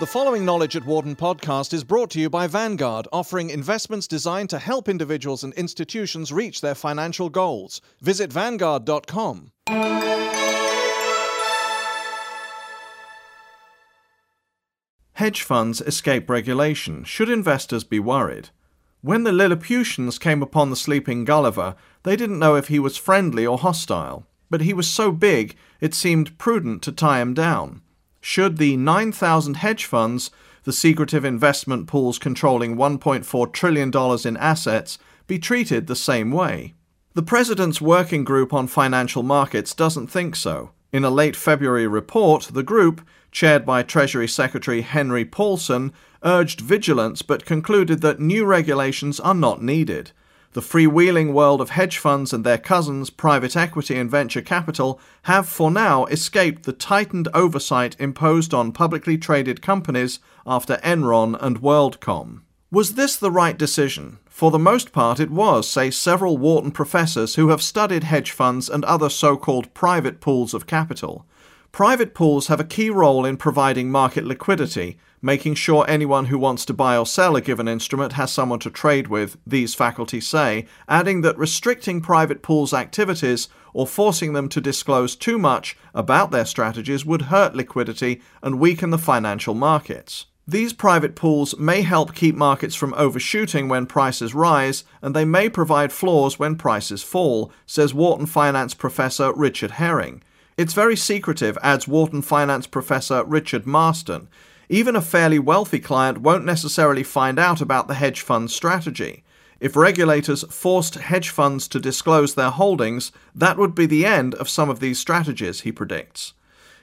The following Knowledge at Wharton podcast is brought to you by Vanguard, offering investments designed to help individuals and institutions reach their financial goals. Visit Vanguard.com. Hedge funds escape regulation. Should investors be worried? When the Lilliputians came upon the sleeping Gulliver, they didn't know if he was friendly or hostile, but he was so big it seemed prudent to tie him down. Should the 9,000 hedge funds, the secretive investment pools controlling $1.4 trillion in assets, be treated the same way? The President's Working Group on Financial Markets doesn't think so. In a late February report, the group, chaired by Treasury Secretary Henry Paulson, urged vigilance but concluded that new regulations are not needed. The freewheeling world of hedge funds and their cousins, private equity and venture capital, have for now escaped the tightened oversight imposed on publicly traded companies after Enron and WorldCom. Was this the right decision? For the most part, it was, say several Wharton professors who have studied hedge funds and other so called private pools of capital. Private pools have a key role in providing market liquidity, making sure anyone who wants to buy or sell a given instrument has someone to trade with, these faculty say, adding that restricting private pools' activities or forcing them to disclose too much about their strategies would hurt liquidity and weaken the financial markets. These private pools may help keep markets from overshooting when prices rise, and they may provide floors when prices fall, says Wharton finance professor Richard Herring. It's very secretive, adds Wharton finance professor Richard Marston. Even a fairly wealthy client won't necessarily find out about the hedge fund strategy. If regulators forced hedge funds to disclose their holdings, that would be the end of some of these strategies, he predicts.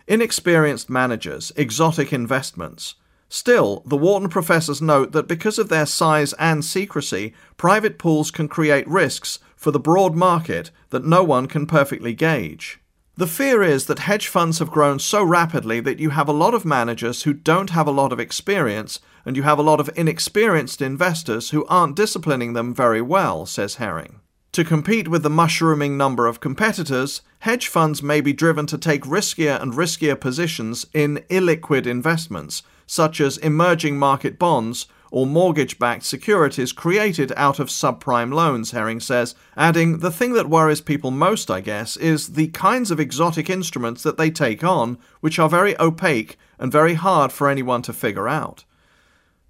Inexperienced managers, exotic investments. Still, the Wharton professors note that because of their size and secrecy, private pools can create risks for the broad market that no one can perfectly gauge. The fear is that hedge funds have grown so rapidly that you have a lot of managers who don't have a lot of experience, and you have a lot of inexperienced investors who aren't disciplining them very well, says Herring. To compete with the mushrooming number of competitors, hedge funds may be driven to take riskier and riskier positions in illiquid investments, such as emerging market bonds or mortgage backed securities created out of subprime loans, Herring says, adding, The thing that worries people most, I guess, is the kinds of exotic instruments that they take on, which are very opaque and very hard for anyone to figure out.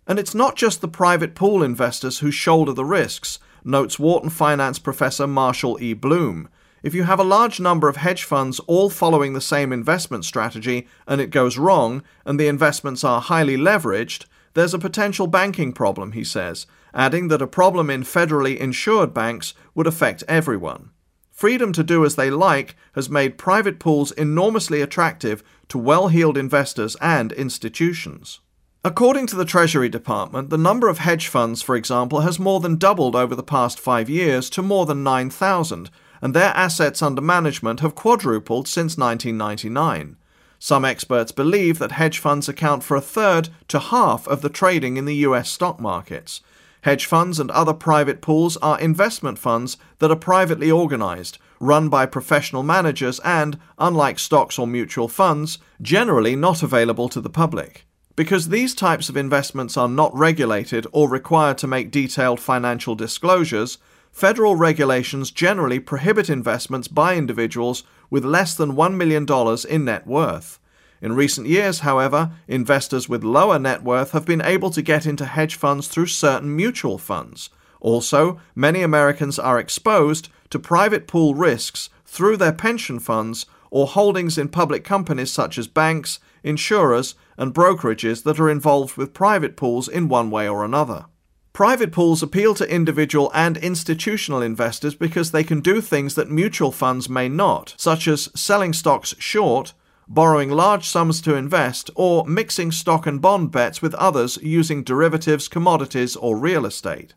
And it's not just the private pool investors who shoulder the risks, notes Wharton finance professor Marshall E. Blume. If you have a large number of hedge funds all following the same investment strategy and it goes wrong, and the investments are highly leveraged, there's a potential banking problem, he says, adding that a problem in federally insured banks would affect everyone. Freedom to do as they like has made private pools enormously attractive to well heeled investors and institutions. According to the Treasury Department, the number of hedge funds, for example, has more than doubled over the past five years to more than 9,000, and their assets under management have quadrupled since 1999. Some experts believe that hedge funds account for a third to half of the trading in the US stock markets. Hedge funds and other private pools are investment funds that are privately organized, run by professional managers, and, unlike stocks or mutual funds, generally not available to the public. Because these types of investments are not regulated or required to make detailed financial disclosures, federal regulations generally prohibit investments by individuals with less than $1 million in net worth. In recent years, however, investors with lower net worth have been able to get into hedge funds through certain mutual funds. Also, many Americans are exposed to private pool risks through their pension funds or holdings in public companies such as banks, insurers, and brokerages that are involved with private pools in one way or another. Private pools appeal to individual and institutional investors because they can do things that mutual funds may not, such as selling stocks short, borrowing large sums to invest, or mixing stock and bond bets with others using derivatives, commodities, or real estate.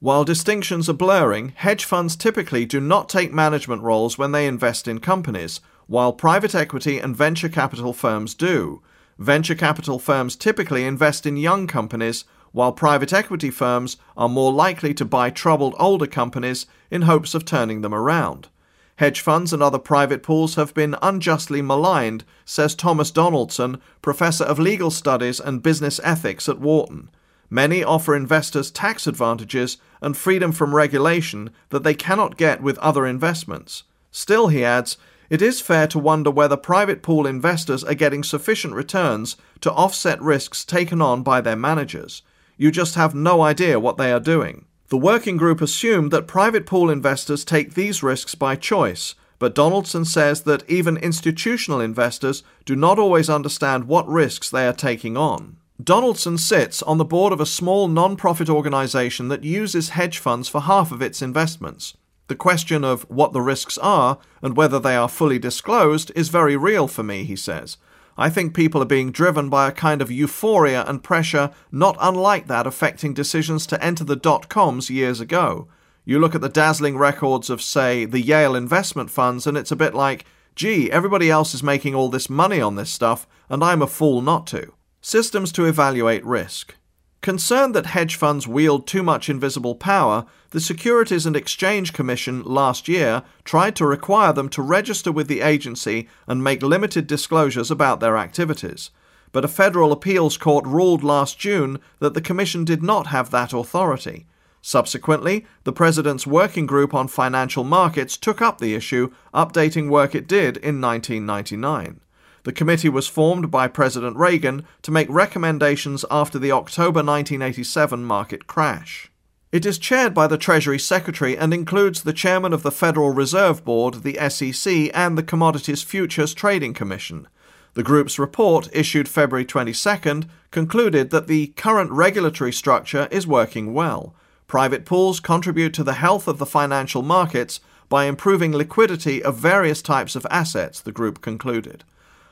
While distinctions are blurring, hedge funds typically do not take management roles when they invest in companies, while private equity and venture capital firms do. Venture capital firms typically invest in young companies while private equity firms are more likely to buy troubled older companies in hopes of turning them around. Hedge funds and other private pools have been unjustly maligned, says Thomas Donaldson, professor of legal studies and business ethics at Wharton. Many offer investors tax advantages and freedom from regulation that they cannot get with other investments. Still, he adds, it is fair to wonder whether private pool investors are getting sufficient returns to offset risks taken on by their managers. You just have no idea what they are doing. The working group assumed that private pool investors take these risks by choice, but Donaldson says that even institutional investors do not always understand what risks they are taking on. Donaldson sits on the board of a small non profit organization that uses hedge funds for half of its investments. The question of what the risks are and whether they are fully disclosed is very real for me, he says. I think people are being driven by a kind of euphoria and pressure not unlike that affecting decisions to enter the dot coms years ago. You look at the dazzling records of, say, the Yale investment funds, and it's a bit like, gee, everybody else is making all this money on this stuff, and I'm a fool not to. Systems to evaluate risk. Concerned that hedge funds wield too much invisible power, the Securities and Exchange Commission last year tried to require them to register with the agency and make limited disclosures about their activities. But a federal appeals court ruled last June that the Commission did not have that authority. Subsequently, the President's Working Group on Financial Markets took up the issue, updating work it did in 1999. The committee was formed by President Reagan to make recommendations after the October 1987 market crash. It is chaired by the Treasury Secretary and includes the chairman of the Federal Reserve Board, the SEC, and the Commodities Futures Trading Commission. The group's report, issued February 22nd, concluded that the current regulatory structure is working well. Private pools contribute to the health of the financial markets by improving liquidity of various types of assets, the group concluded.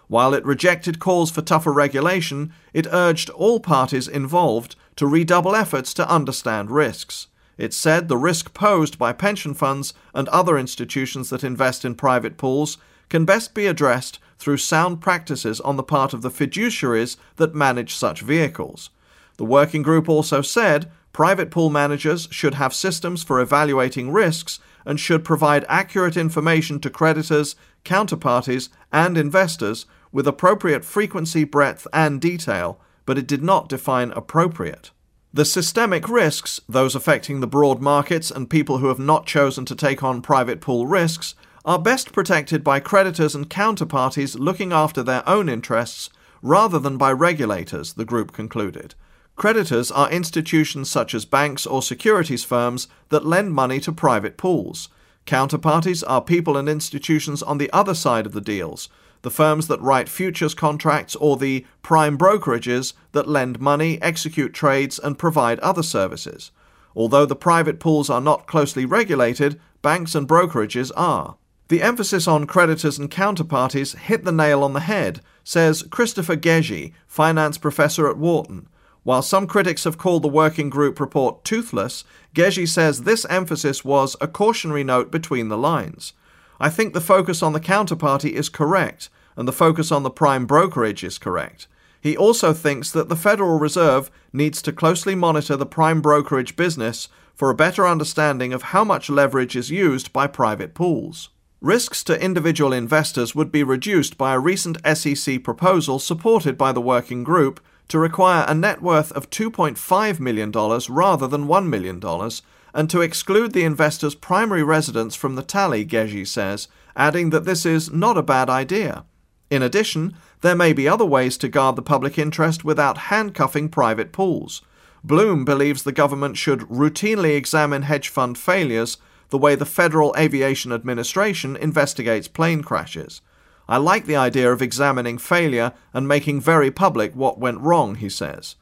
While it rejected calls for tougher regulation, it urged all parties involved to redouble efforts to understand risks. It said the risk posed by pension funds and other institutions that invest in private pools can best be addressed through sound practices on the part of the fiduciaries that manage such vehicles. The working group also said private pool managers should have systems for evaluating risks and should provide accurate information to creditors, counterparties, and investors with appropriate frequency, breadth, and detail, but it did not define appropriate. The systemic risks, those affecting the broad markets and people who have not chosen to take on private pool risks, are best protected by creditors and counterparties looking after their own interests rather than by regulators, the group concluded. Creditors are institutions such as banks or securities firms that lend money to private pools. Counterparties are people and institutions on the other side of the deals, the firms that write futures contracts, or the prime brokerages that lend money, execute trades, and provide other services. Although the private pools are not closely regulated, banks and brokerages are. The emphasis on creditors and counterparties hit the nail on the head, says Christopher Geczy, finance professor at Wharton. While some critics have called the working group report toothless, Geczy says this emphasis was a cautionary note between the lines. I think the focus on the counterparty is correct, and the focus on the prime brokerage is correct. He also thinks that the Federal Reserve needs to closely monitor the prime brokerage business for a better understanding of how much leverage is used by private pools. Risks to individual investors would be reduced by a recent SEC proposal supported by the working group to require a net worth of $2.5 million rather than $1 million, and to exclude the investor's primary residence from the tally, Geczy says, adding that this is not a bad idea. In addition, there may be other ways to guard the public interest without handcuffing private pools. Blume believes the government should routinely examine hedge fund failures the way the Federal Aviation Administration investigates plane crashes. I like the idea of examining failure and making very public what went wrong, he says.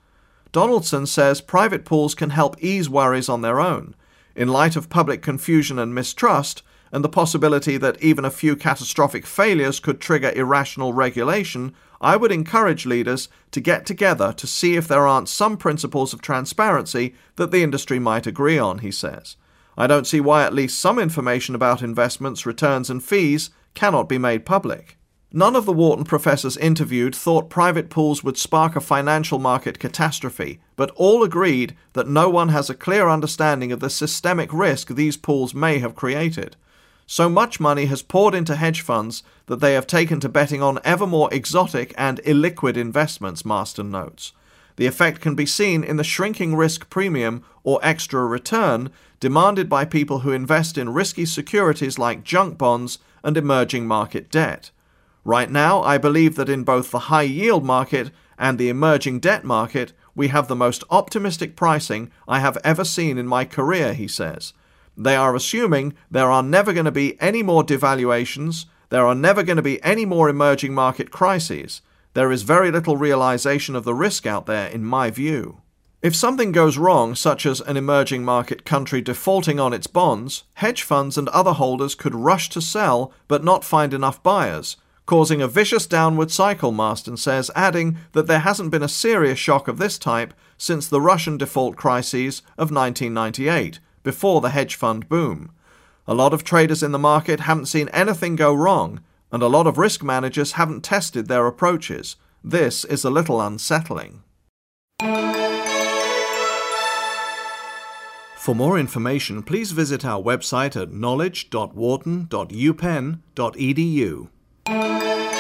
Donaldson says private pools can help ease worries on their own. In light of public confusion and mistrust, and the possibility that even a few catastrophic failures could trigger irrational regulation, I would encourage leaders to get together to see if there aren't some principles of transparency that the industry might agree on, he says. I don't see why at least some information about investments, returns, and fees cannot be made public. None of the Wharton professors interviewed thought private pools would spark a financial market catastrophe, but all agreed that no one has a clear understanding of the systemic risk these pools may have created. So much money has poured into hedge funds that they have taken to betting on ever more exotic and illiquid investments, Marston notes. The effect can be seen in the shrinking risk premium or extra return demanded by people who invest in risky securities like junk bonds and emerging market debt. Right now, I believe that in both the high yield market and the emerging debt market, we have the most optimistic pricing I have ever seen in my career, he says. They are assuming there are never going to be any more devaluations, there are never going to be any more emerging market crises. There is very little realization of the risk out there, in my view. If something goes wrong, such as an emerging market country defaulting on its bonds, hedge funds and other holders could rush to sell but not find enough buyers, causing a vicious downward cycle, Marston says, adding that there hasn't been a serious shock of this type since the Russian default crises of 1998, before the hedge fund boom. A lot of traders in the market haven't seen anything go wrong, and a lot of risk managers haven't tested their approaches. This is a little unsettling. For more information, please visit our website at knowledge.wharton.upenn.edu.